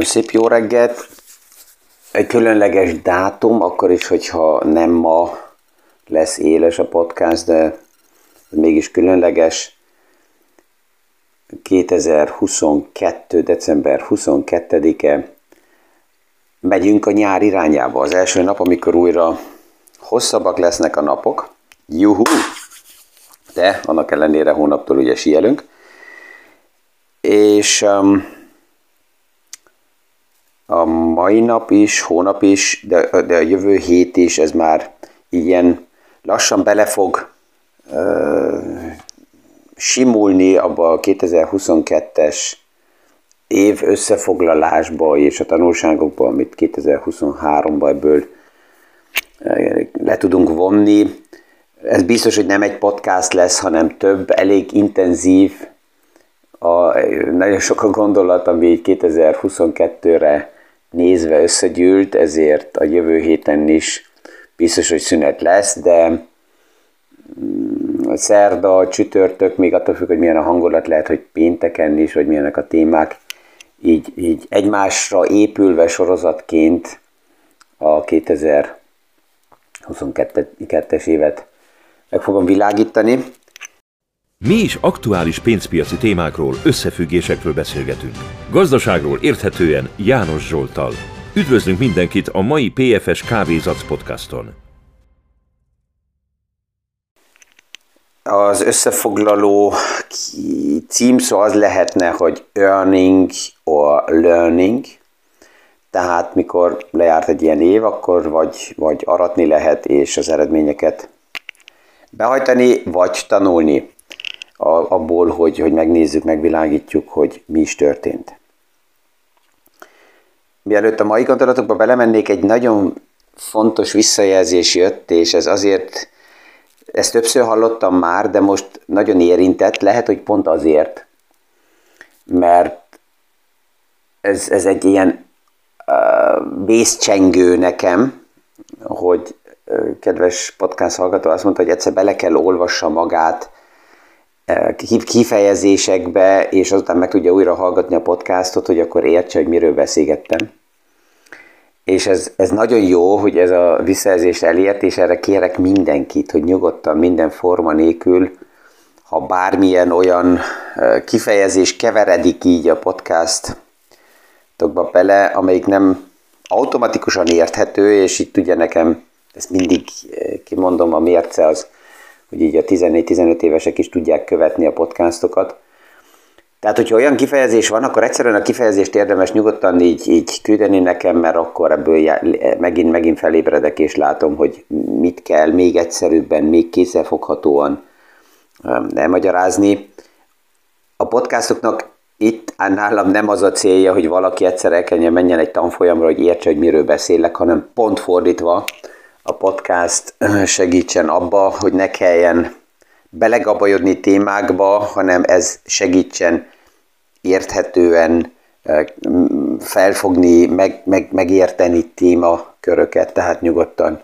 Nagyon szép jó reggelt. Egy különleges dátum, akkor is, hogyha nem ma lesz éles a podcast, de mégis különleges. 2022. december 22-e megyünk a nyár irányába. Az első nap, amikor újra hosszabbak lesznek a napok. Juhu! De annak ellenére hónaptól ugye sielünk. És um, a mai nap is, hónap is, de, de a jövő hét is, ez már ilyen lassan bele fog uh, simulni abba a 2022-es év összefoglalásba és a tanulságokba, amit 2023-ban ebből le tudunk vonni. Ez biztos, hogy nem egy podcast lesz, hanem több, elég intenzív, a, nagyon sok a gondolat, ami 2022-re nézve összegyűlt, ezért a jövő héten is biztos, hogy szünet lesz, de mm, a szerda, a csütörtök, még attól függ, hogy milyen a hangulat, lehet, hogy pénteken is, hogy milyenek a témák, így, így egymásra épülve sorozatként a 2022-es évet meg fogom világítani. Mi is aktuális pénzpiaci témákról, összefüggésekről beszélgetünk. Gazdaságról érthetően János Zsoltal. Üdvözlünk mindenkit a mai PFS Kávézac podcaston. Az összefoglaló címszó az lehetne, hogy earning or learning. Tehát mikor lejárt egy ilyen év, akkor vagy, vagy aratni lehet és az eredményeket behajtani, vagy tanulni abból, hogy, hogy megnézzük, megvilágítjuk, hogy mi is történt. Mielőtt a mai gondolatokba belemennék, egy nagyon fontos visszajelzés jött, és ez azért, ezt többször hallottam már, de most nagyon érintett, lehet, hogy pont azért, mert ez, ez egy ilyen uh, nekem, hogy uh, kedves podcast hallgató azt mondta, hogy egyszer bele kell olvassa magát kifejezésekbe, és azután meg tudja újra hallgatni a podcastot, hogy akkor értse, hogy miről beszélgettem. És ez, ez nagyon jó, hogy ez a visszajelzés elért, és erre kérek mindenkit, hogy nyugodtan, minden forma nélkül, ha bármilyen olyan kifejezés keveredik így a podcast tokba bele, amelyik nem automatikusan érthető, és itt ugye nekem, ezt mindig kimondom, a mérce az hogy így a 14-15 évesek is tudják követni a podcastokat. Tehát, hogyha olyan kifejezés van, akkor egyszerűen a kifejezést érdemes nyugodtan így, így küldeni nekem, mert akkor ebből megint, megint felébredek, és látom, hogy mit kell még egyszerűbben, még kézzelfoghatóan elmagyarázni. A podcastoknak itt nálam nem az a célja, hogy valaki egyszer elkenjen, menjen egy tanfolyamra, hogy értse, hogy miről beszélek, hanem pont fordítva, a podcast segítsen abba, hogy ne kelljen belegabajodni témákba, hanem ez segítsen érthetően felfogni, meg, meg, megérteni témaköröket, tehát nyugodtan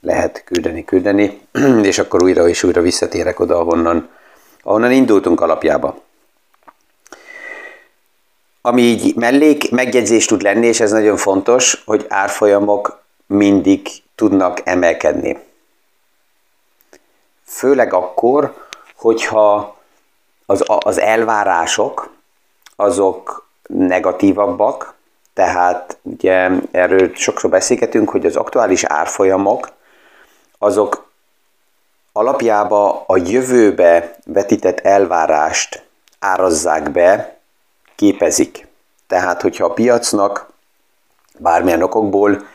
lehet küldeni, küldeni, és akkor újra és újra visszatérek oda, ahonnan, ahonnan indultunk alapjába. Ami így mellék megjegyzés tud lenni, és ez nagyon fontos, hogy árfolyamok mindig tudnak emelkedni. Főleg akkor, hogyha az, az elvárások azok negatívabbak, tehát ugye erről sokszor beszélgetünk, hogy az aktuális árfolyamok azok alapjába a jövőbe vetített elvárást árazzák be, képezik. Tehát, hogyha a piacnak bármilyen okokból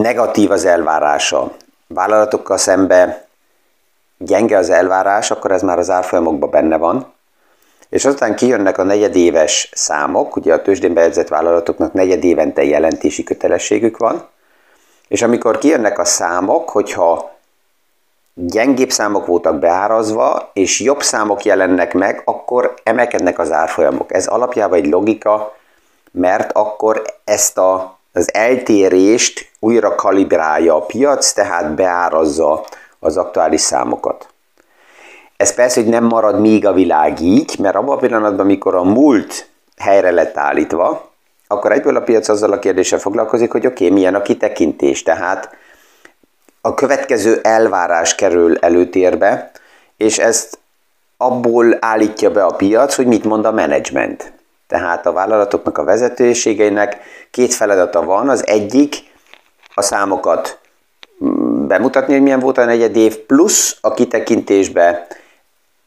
negatív az elvárása, vállalatokkal szembe gyenge az elvárás, akkor ez már az árfolyamokban benne van, és azután kijönnek a negyedéves számok, ugye a tőzsdén bejegyzett vállalatoknak negyedévente jelentési kötelességük van, és amikor kijönnek a számok, hogyha gyengébb számok voltak beárazva, és jobb számok jelennek meg, akkor emelkednek az árfolyamok. Ez alapjában egy logika, mert akkor ezt a az eltérést újra kalibrálja a piac, tehát beárazza az aktuális számokat. Ez persze, hogy nem marad még a világ így, mert abban a pillanatban, amikor a múlt helyre lett állítva, akkor egyből a piac azzal a kérdéssel foglalkozik, hogy oké, okay, milyen a kitekintés. Tehát a következő elvárás kerül előtérbe, és ezt abból állítja be a piac, hogy mit mond a menedzsment. Tehát a vállalatoknak a vezetőségeinek két feladata van. Az egyik a számokat mm, bemutatni, hogy milyen volt a negyed év, plusz a kitekintésbe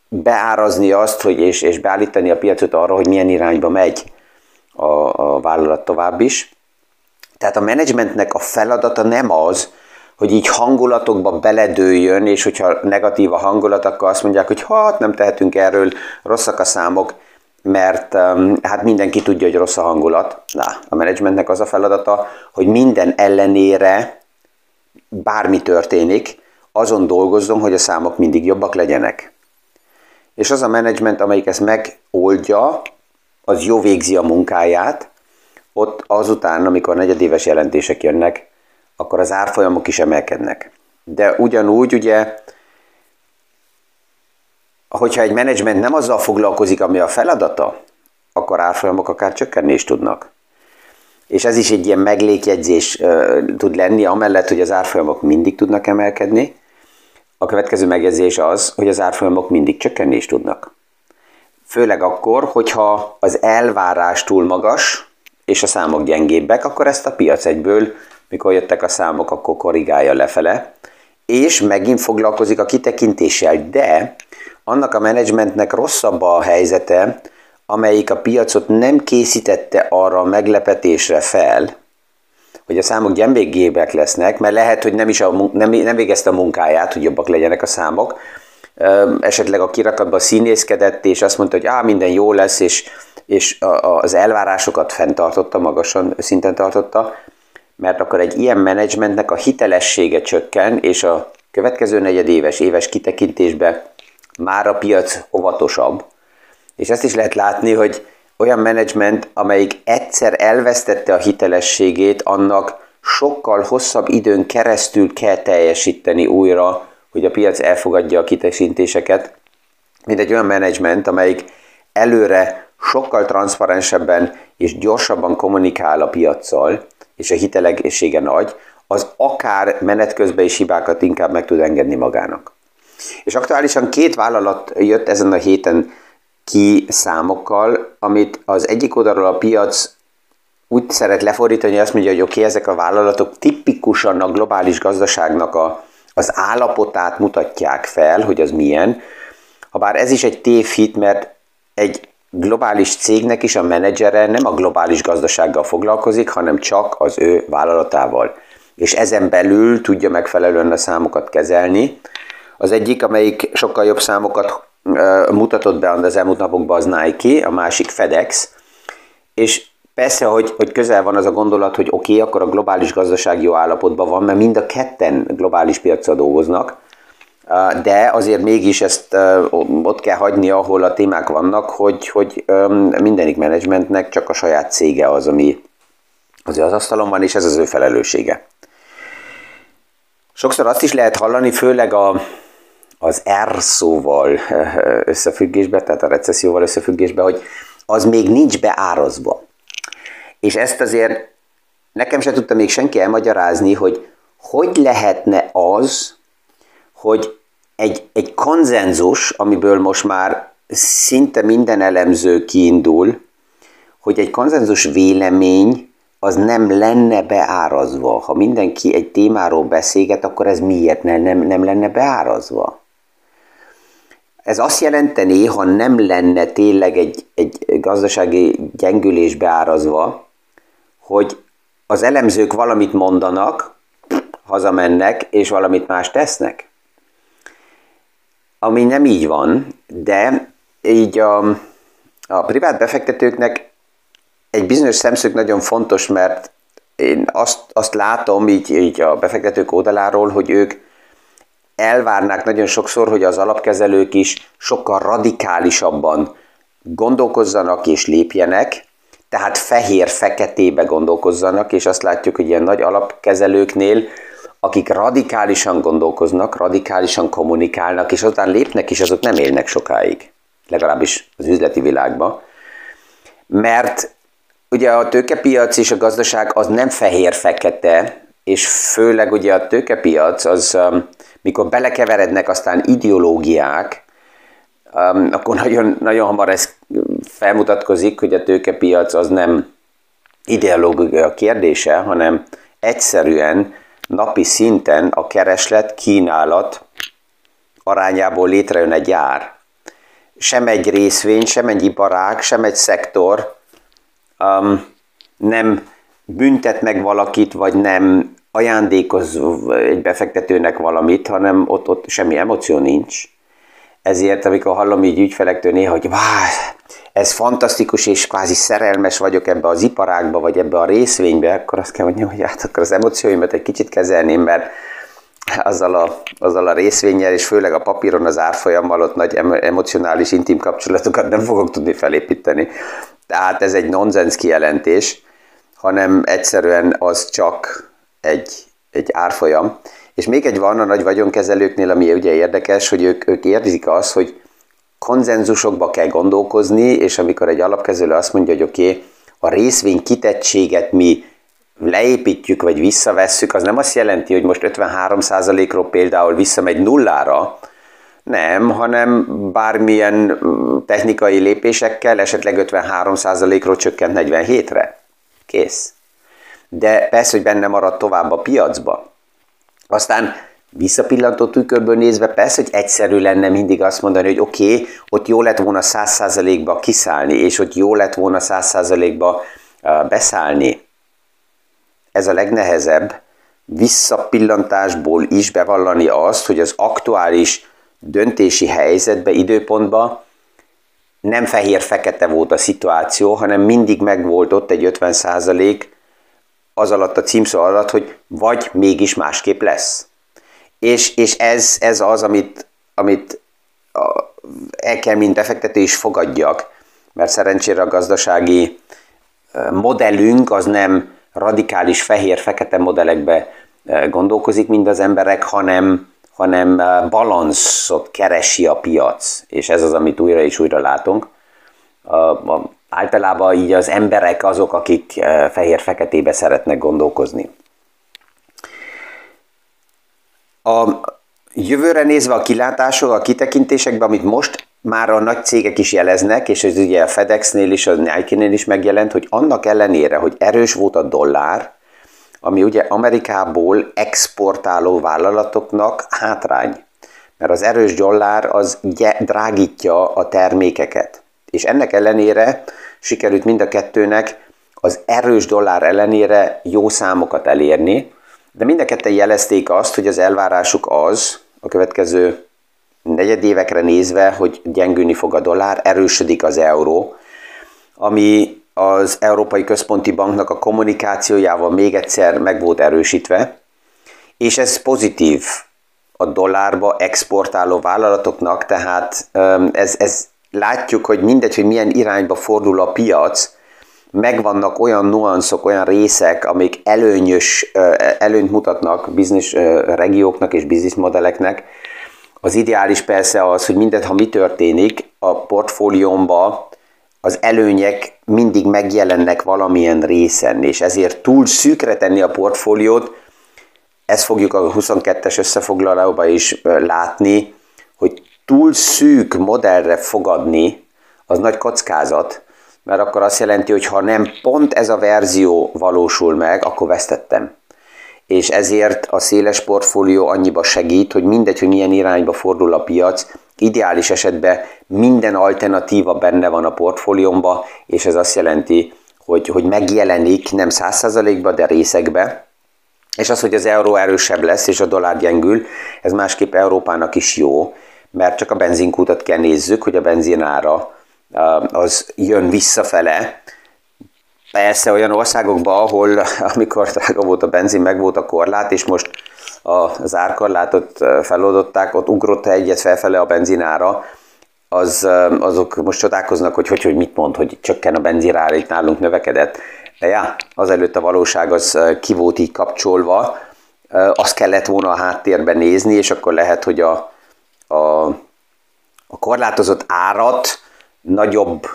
beárazni azt, hogy és, és beállítani a piacot arra, hogy milyen irányba megy a, a vállalat tovább is. Tehát a menedzsmentnek a feladata nem az, hogy így hangulatokba beledőjön, és hogyha negatív a hangulat, akkor azt mondják, hogy hát nem tehetünk erről, rosszak a számok, mert hát mindenki tudja, hogy rossz a hangulat. Na, a menedzsmentnek az a feladata, hogy minden ellenére bármi történik, azon dolgozzon, hogy a számok mindig jobbak legyenek. És az a menedzsment, amelyik ezt megoldja, az jó végzi a munkáját, ott azután, amikor negyedéves jelentések jönnek, akkor az árfolyamok is emelkednek. De ugyanúgy ugye, hogyha egy menedzsment nem azzal foglalkozik, ami a feladata, akkor árfolyamok akár csökkenni is tudnak. És ez is egy ilyen meglékjegyzés tud lenni, amellett, hogy az árfolyamok mindig tudnak emelkedni. A következő megjegyzés az, hogy az árfolyamok mindig csökkenni is tudnak. Főleg akkor, hogyha az elvárás túl magas, és a számok gyengébbek, akkor ezt a piac egyből mikor jöttek a számok, akkor korrigálja lefele, és megint foglalkozik a kitekintéssel, de annak a menedzsmentnek rosszabb a helyzete, amelyik a piacot nem készítette arra a meglepetésre fel, hogy a számok gyengébbek lesznek, mert lehet, hogy nem, is a, nem, nem végezte a munkáját, hogy jobbak legyenek a számok, esetleg a kirakatban színészkedett, és azt mondta, hogy á, minden jó lesz, és, és az elvárásokat fenntartotta, magasan szinten tartotta, mert akkor egy ilyen menedzsmentnek a hitelessége csökken, és a következő negyedéves, éves kitekintésben már a piac óvatosabb. És ezt is lehet látni, hogy olyan menedzsment, amelyik egyszer elvesztette a hitelességét, annak sokkal hosszabb időn keresztül kell teljesíteni újra, hogy a piac elfogadja a kitekintéseket, mint egy olyan menedzsment, amelyik előre sokkal transzparensebben és gyorsabban kommunikál a piaccal, és a hitelegsége nagy, az akár menet közben is hibákat inkább meg tud engedni magának. És aktuálisan két vállalat jött ezen a héten ki számokkal, amit az egyik oldalról a piac úgy szeret lefordítani, hogy azt mondja, hogy oké, okay, ezek a vállalatok tipikusan a globális gazdaságnak a, az állapotát mutatják fel, hogy az milyen. Habár ez is egy tévhit, mert egy globális cégnek is a menedzsere nem a globális gazdasággal foglalkozik, hanem csak az ő vállalatával. És ezen belül tudja megfelelően a számokat kezelni. Az egyik, amelyik sokkal jobb számokat mutatott be az elmúlt napokban az Nike, a másik FedEx, és persze, hogy, hogy közel van az a gondolat, hogy oké, okay, akkor a globális gazdaság jó állapotban van, mert mind a ketten globális piacra dolgoznak, de azért mégis ezt ott kell hagyni, ahol a témák vannak, hogy, hogy mindenik menedzsmentnek csak a saját cége az, ami azért az asztalon van, és ez az ő felelőssége. Sokszor azt is lehet hallani, főleg a, az R szóval összefüggésbe, tehát a recesszióval összefüggésbe, hogy az még nincs beárazva. És ezt azért nekem se tudta még senki elmagyarázni, hogy hogy lehetne az, hogy egy, egy konzenzus, amiből most már szinte minden elemző kiindul, hogy egy konzenzus vélemény az nem lenne beárazva. Ha mindenki egy témáról beszélget, akkor ez miért nem, nem, nem lenne beárazva? Ez azt jelenteni, ha nem lenne tényleg egy, egy gazdasági gyengülés beárazva, hogy az elemzők valamit mondanak, hazamennek, és valamit más tesznek? Ami nem így van, de így a, a privát befektetőknek egy bizonyos szemszög nagyon fontos, mert én azt, azt látom így, így a befektetők oldaláról, hogy ők elvárnák nagyon sokszor, hogy az alapkezelők is sokkal radikálisabban gondolkozzanak és lépjenek, tehát fehér-feketébe gondolkozzanak, és azt látjuk, hogy ilyen nagy alapkezelőknél akik radikálisan gondolkoznak, radikálisan kommunikálnak, és azután lépnek is, azok nem élnek sokáig. Legalábbis az üzleti világban. Mert ugye a tőkepiac és a gazdaság az nem fehér-fekete, és főleg ugye a tőkepiac az, um, mikor belekeverednek aztán ideológiák, um, akkor nagyon, nagyon hamar ez felmutatkozik, hogy a tőkepiac az nem ideológia kérdése, hanem egyszerűen napi szinten a kereslet, kínálat arányából létrejön egy ár. Sem egy részvény, sem egy iparág, sem egy szektor um, nem büntet meg valakit, vagy nem ajándékoz egy befektetőnek valamit, hanem ott, ott semmi emóció nincs. Ezért, amikor hallom így ügyfelektől néha, hogy ez fantasztikus, és kvázi szerelmes vagyok ebbe az iparágba, vagy ebbe a részvénybe, akkor azt kell mondjam, hogy hát akkor az emócióimat egy kicsit kezelném, mert azzal a, azzal a részvényel, és főleg a papíron az árfolyammal ott nagy emocionális, intim kapcsolatokat nem fogok tudni felépíteni. Tehát ez egy nonsens kijelentés, hanem egyszerűen az csak egy, egy árfolyam. És még egy van a nagy vagyonkezelőknél, ami ugye érdekes, hogy ők, ők érzik azt, hogy konzenzusokba kell gondolkozni, és amikor egy alapkezelő azt mondja, hogy oké, okay, a részvény kitettséget mi leépítjük, vagy visszavesszük, az nem azt jelenti, hogy most 53%-ról például visszamegy nullára, nem, hanem bármilyen technikai lépésekkel esetleg 53%-ról csökkent 47-re. Kész. De persze, hogy benne marad tovább a piacba. Aztán visszapillantó tükörből nézve persze, hogy egyszerű lenne mindig azt mondani, hogy oké, okay, ott jó lett volna 100%-ba kiszállni, és ott jó lett volna 100%-ba beszállni. Ez a legnehezebb, visszapillantásból is bevallani azt, hogy az aktuális döntési helyzetbe, időpontba nem fehér-fekete volt a szituáció, hanem mindig megvolt ott egy 50 az alatt a címszó alatt, hogy vagy mégis másképp lesz. És, és ez, ez az, amit, amit el kell, mint befektető is fogadjak, mert szerencsére a gazdasági modellünk az nem radikális fehér-fekete modellekbe gondolkozik, mint az emberek, hanem, hanem balanszot keresi a piac, és ez az, amit újra és újra látunk. A, a, általában így az emberek azok, akik fehér-feketébe szeretnek gondolkozni. A jövőre nézve a kilátások, a kitekintésekben, amit most már a nagy cégek is jeleznek, és ez ugye a FedEx-nél is, a Nike-nél is megjelent, hogy annak ellenére, hogy erős volt a dollár, ami ugye Amerikából exportáló vállalatoknak hátrány. Mert az erős dollár az drágítja a termékeket. És ennek ellenére sikerült mind a kettőnek az erős dollár ellenére jó számokat elérni, de mind a ketten jelezték azt, hogy az elvárásuk az a következő negyedévekre nézve, hogy gyengülni fog a dollár, erősödik az euró, ami az Európai Központi Banknak a kommunikációjával még egyszer meg volt erősítve, és ez pozitív a dollárba exportáló vállalatoknak, tehát ez, ez látjuk, hogy mindegy, hogy milyen irányba fordul a piac, megvannak olyan nuanszok, olyan részek, amik előnyös, előnyt mutatnak biznisz regióknak és bizniszmodelleknek. Az ideális persze az, hogy mindent, ha mi történik, a portfóliómba az előnyek mindig megjelennek valamilyen részen, és ezért túl szűkre tenni a portfóliót, ezt fogjuk a 22-es összefoglalóban is látni, túl szűk modellre fogadni, az nagy kockázat, mert akkor azt jelenti, hogy ha nem pont ez a verzió valósul meg, akkor vesztettem. És ezért a széles portfólió annyiba segít, hogy mindegy, hogy milyen irányba fordul a piac, ideális esetben minden alternatíva benne van a portfóliómba, és ez azt jelenti, hogy, hogy megjelenik nem 100%-ba, de részekbe, és az, hogy az euró erősebb lesz, és a dollár gyengül, ez másképp Európának is jó, mert csak a benzinkútat kell nézzük, hogy a benzinára az jön visszafele. Persze olyan országokban, ahol amikor drága volt a benzin, meg volt a korlát, és most az árkorlátot feloldották, ott ugrott egyet felfele a benzinára, az, azok most csodálkoznak, hogy, hogy hogy mit mond, hogy csökken a benzinár, itt nálunk növekedett. De já, azelőtt a valóság az ki volt így kapcsolva, azt kellett volna a háttérben nézni, és akkor lehet, hogy a, a, a korlátozott árat nagyobb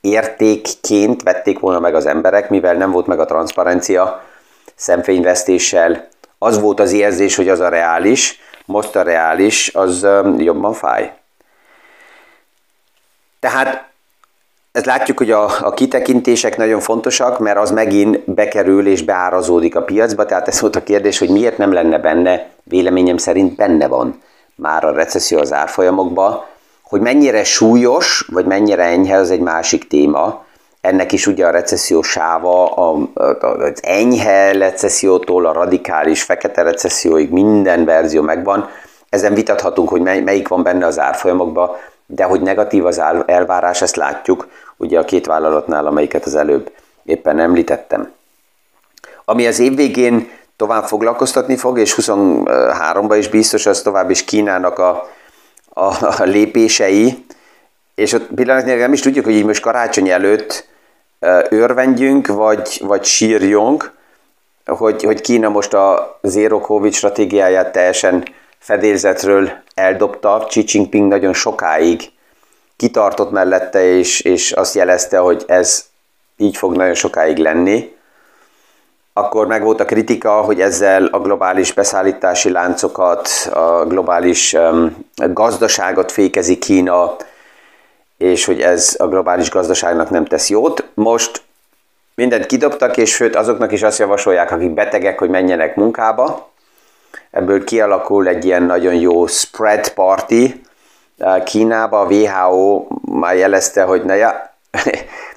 értékként vették volna meg az emberek, mivel nem volt meg a transzparencia szemfényvesztéssel. Az volt az érzés, hogy az a reális, most a reális, az jobban fáj. Tehát ez látjuk, hogy a, a kitekintések nagyon fontosak, mert az megint bekerül és beárazódik a piacba, tehát ez volt a kérdés, hogy miért nem lenne benne, véleményem szerint benne van már a recesszió az árfolyamokba, hogy mennyire súlyos, vagy mennyire enyhe, az egy másik téma. Ennek is ugye a recesszió sáva, az enyhe recessziótól a radikális fekete recesszióig minden verzió megvan. Ezen vitathatunk, hogy melyik van benne az árfolyamokban, de hogy negatív az elvárás, ezt látjuk ugye a két vállalatnál, amelyiket az előbb éppen említettem. Ami az év végén tovább foglalkoztatni fog, és 23-ban is biztos, az tovább is Kínának a, a, a lépései, és ott pillanatnyilag nem is tudjuk, hogy így most karácsony előtt örvendjünk, vagy, vagy sírjunk, hogy, hogy Kína most a Zero Covid stratégiáját teljesen fedélzetről eldobta. Xi Jinping nagyon sokáig kitartott mellette, és, és azt jelezte, hogy ez így fog nagyon sokáig lenni. Akkor meg volt a kritika, hogy ezzel a globális beszállítási láncokat, a globális gazdaságot fékezi Kína, és hogy ez a globális gazdaságnak nem tesz jót. Most mindent kidobtak, és főt azoknak is azt javasolják, akik betegek, hogy menjenek munkába, ebből kialakul egy ilyen nagyon jó spread party. Kínába a WHO már jelezte, hogy na ja,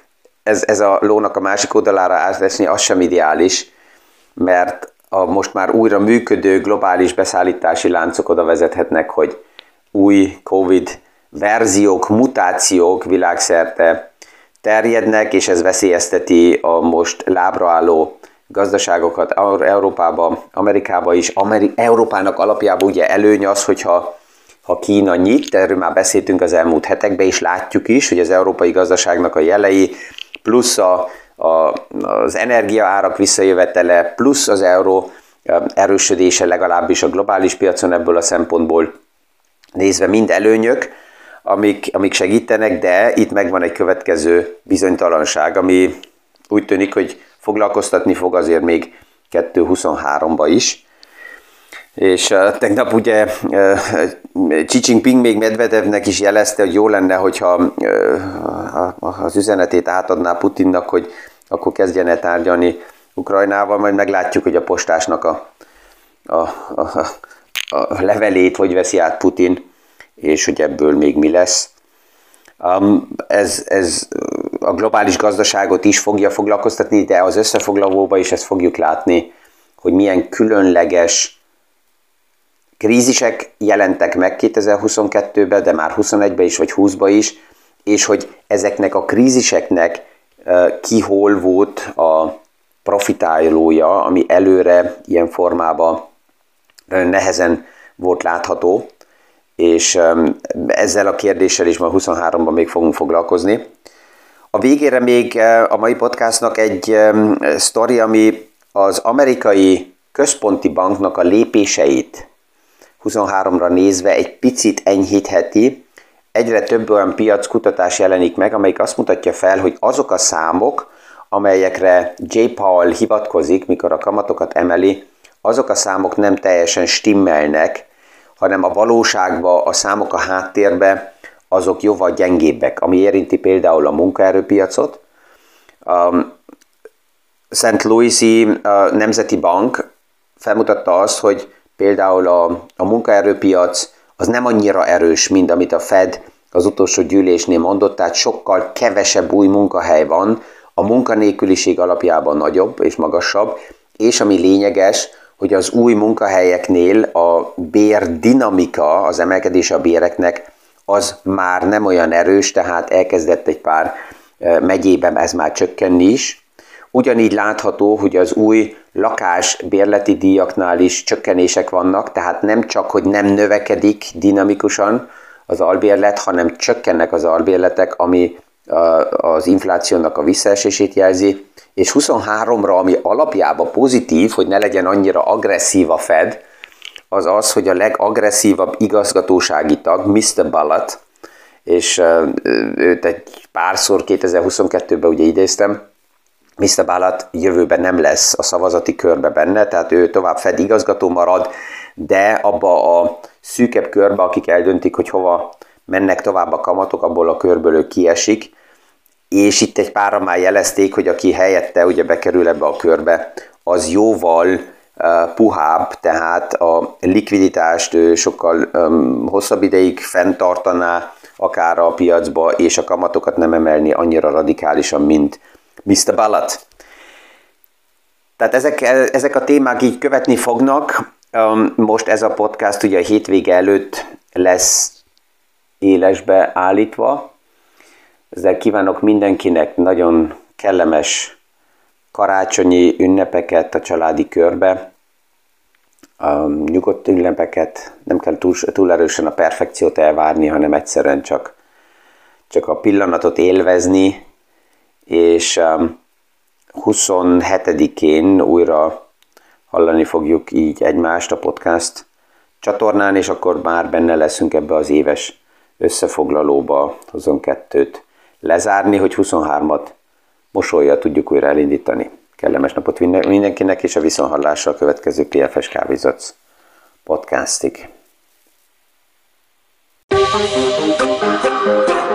ez, ez a lónak a másik oldalára átesni, az sem ideális, mert a most már újra működő globális beszállítási láncok oda vezethetnek, hogy új COVID verziók, mutációk világszerte terjednek, és ez veszélyezteti a most lábra álló gazdaságokat Európába, Amerikába is. Ameri- Európának alapjában ugye előny az, hogyha ha Kína nyit, erről már beszéltünk az elmúlt hetekben, és látjuk is, hogy az európai gazdaságnak a jelei, plusz a, a, az energiaárak visszajövetele, plusz az euró erősödése legalábbis a globális piacon ebből a szempontból nézve mind előnyök, amik, amik segítenek, de itt megvan egy következő bizonytalanság, ami úgy tűnik, hogy foglalkoztatni fog azért még 2023-ba is. És tegnap ugye Xi Jinping még Medvedevnek is jelezte, hogy jó lenne, hogyha uh, az üzenetét átadná Putinnak, hogy akkor kezdjen tárgyalni Ukrajnával, majd meglátjuk, hogy a postásnak a, a, a, a levelét hogy veszi át Putin, és hogy ebből még mi lesz. Um, ez, ez a globális gazdaságot is fogja foglalkoztatni, de az összefoglalóban is ezt fogjuk látni, hogy milyen különleges krízisek jelentek meg 2022-ben, de már 21-ben is, vagy 20-ban is, és hogy ezeknek a kríziseknek ki hol volt a profitálója, ami előre ilyen formában nehezen volt látható, és ezzel a kérdéssel is ma 23-ban még fogunk foglalkozni. A végére még a mai podcastnak egy sztori, ami az amerikai központi banknak a lépéseit 23-ra nézve egy picit enyhítheti. Egyre több olyan piackutatás jelenik meg, amelyik azt mutatja fel, hogy azok a számok, amelyekre J. Powell hivatkozik, mikor a kamatokat emeli, azok a számok nem teljesen stimmelnek, hanem a valóságban a számok a háttérbe azok jóval gyengébbek, ami érinti például a munkaerőpiacot. A St. Louis-i Nemzeti Bank felmutatta azt, hogy például a, a munkaerőpiac az nem annyira erős, mint amit a Fed az utolsó gyűlésnél mondott, tehát sokkal kevesebb új munkahely van, a munkanélküliség alapjában nagyobb és magasabb, és ami lényeges, hogy az új munkahelyeknél a bér dinamika, az emelkedés a béreknek az már nem olyan erős, tehát elkezdett egy pár megyében ez már csökkenni is. Ugyanígy látható, hogy az új lakás bérleti díjaknál is csökkenések vannak, tehát nem csak, hogy nem növekedik dinamikusan az albérlet, hanem csökkennek az albérletek, ami az inflációnak a visszaesését jelzi, és 23-ra, ami alapjában pozitív, hogy ne legyen annyira agresszív a Fed, az az, hogy a legagresszívabb igazgatósági tag, Mr. Ballat, és őt egy párszor 2022-ben ugye idéztem, Mr. Bállat jövőben nem lesz a szavazati körbe benne, tehát ő tovább Fed igazgató marad, de abba a szűkebb körbe, akik eldöntik, hogy hova mennek tovább a kamatok, abból a körből ő kiesik, és itt egy pára már jelezték, hogy aki helyette ugye bekerül ebbe a körbe, az jóval uh, puhább, tehát a likviditást ő sokkal um, hosszabb ideig fenntartaná akár a piacba, és a kamatokat nem emelni annyira radikálisan, mint Mr. Ballat. Tehát ezek, ezek a témák így követni fognak. Um, most ez a podcast ugye a hétvége előtt lesz élesbe állítva. Ezzel kívánok mindenkinek nagyon kellemes karácsonyi ünnepeket a családi körbe, um, nyugodt ünnepeket, nem kell túl, túl erősen a perfekciót elvárni, hanem egyszerűen csak, csak a pillanatot élvezni, és um, 27-én újra hallani fogjuk így egymást a podcast csatornán, és akkor már benne leszünk ebbe az éves összefoglalóba 22-t lezárni, hogy 23-at mosolya tudjuk újra elindítani. Kellemes napot mindenkinek, és a viszonhallásra a következő PFS Kávézatsz podcastig. Thank you.